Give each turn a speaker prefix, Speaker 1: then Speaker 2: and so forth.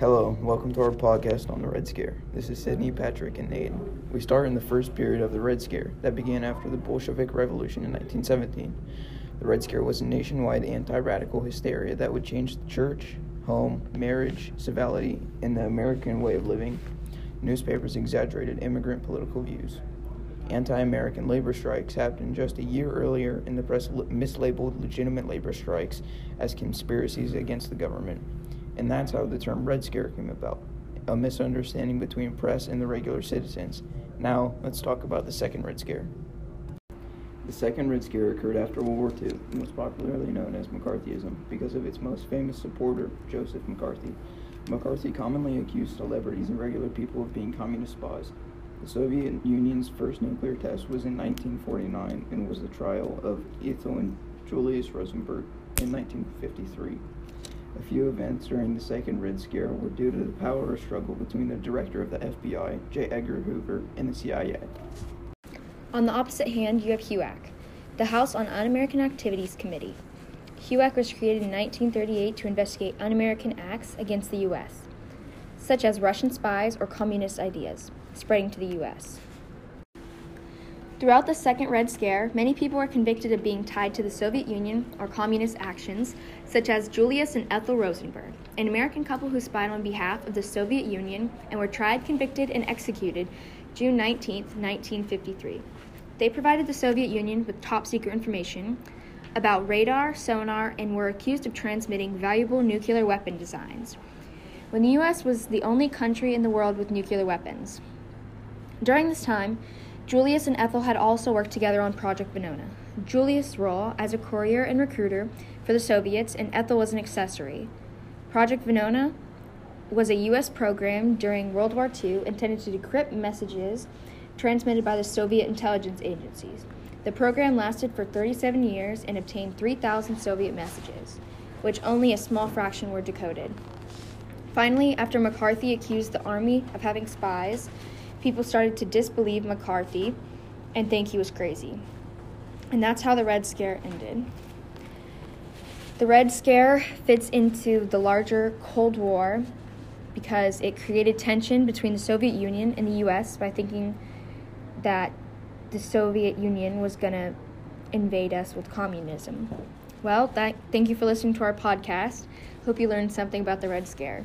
Speaker 1: Hello, welcome to our podcast on the Red Scare. This is Sydney, Patrick, and Nate. We start in the first period of the Red Scare that began after the Bolshevik Revolution in 1917. The Red Scare was a nationwide anti radical hysteria that would change the church, home, marriage, civility, and the American way of living. Newspapers exaggerated immigrant political views. Anti American labor strikes happened just a year earlier, and the press mislabeled legitimate labor strikes as conspiracies against the government. And that's how the term Red Scare came about a misunderstanding between press and the regular citizens. Now, let's talk about the Second Red Scare. The Second Red Scare occurred after World War II and was popularly known as McCarthyism because of its most famous supporter, Joseph McCarthy. McCarthy commonly accused celebrities and regular people of being communist spies. The Soviet Union's first nuclear test was in 1949 and was the trial of Ethel and Julius Rosenberg in 1953. A few events during the Second Red Scare were due to the power struggle between the director of the FBI, J. Edgar Hoover, and the CIA.
Speaker 2: On the opposite hand, you have HUAC, the House on Un American Activities Committee. HUAC was created in 1938 to investigate un American acts against the U.S., such as Russian spies or communist ideas, spreading to the U.S. Throughout the Second Red Scare, many people were convicted of being tied to the Soviet Union or communist actions, such as Julius and Ethel Rosenberg, an American couple who spied on behalf of the Soviet Union and were tried, convicted, and executed June 19, 1953. They provided the Soviet Union with top secret information about radar, sonar, and were accused of transmitting valuable nuclear weapon designs when the U.S. was the only country in the world with nuclear weapons. During this time, Julius and Ethel had also worked together on Project Venona. Julius' role as a courier and recruiter for the Soviets, and Ethel was an accessory. Project Venona was a U.S. program during World War II intended to decrypt messages transmitted by the Soviet intelligence agencies. The program lasted for 37 years and obtained 3,000 Soviet messages, which only a small fraction were decoded. Finally, after McCarthy accused the Army of having spies, people started to disbelieve McCarthy and think he was crazy. And that's how the Red Scare ended. The Red Scare fits into the larger Cold War because it created tension between the Soviet Union and the US by thinking that the Soviet Union was going to invade us with communism. Well, that, thank you for listening to our podcast. Hope you learned something about the Red Scare.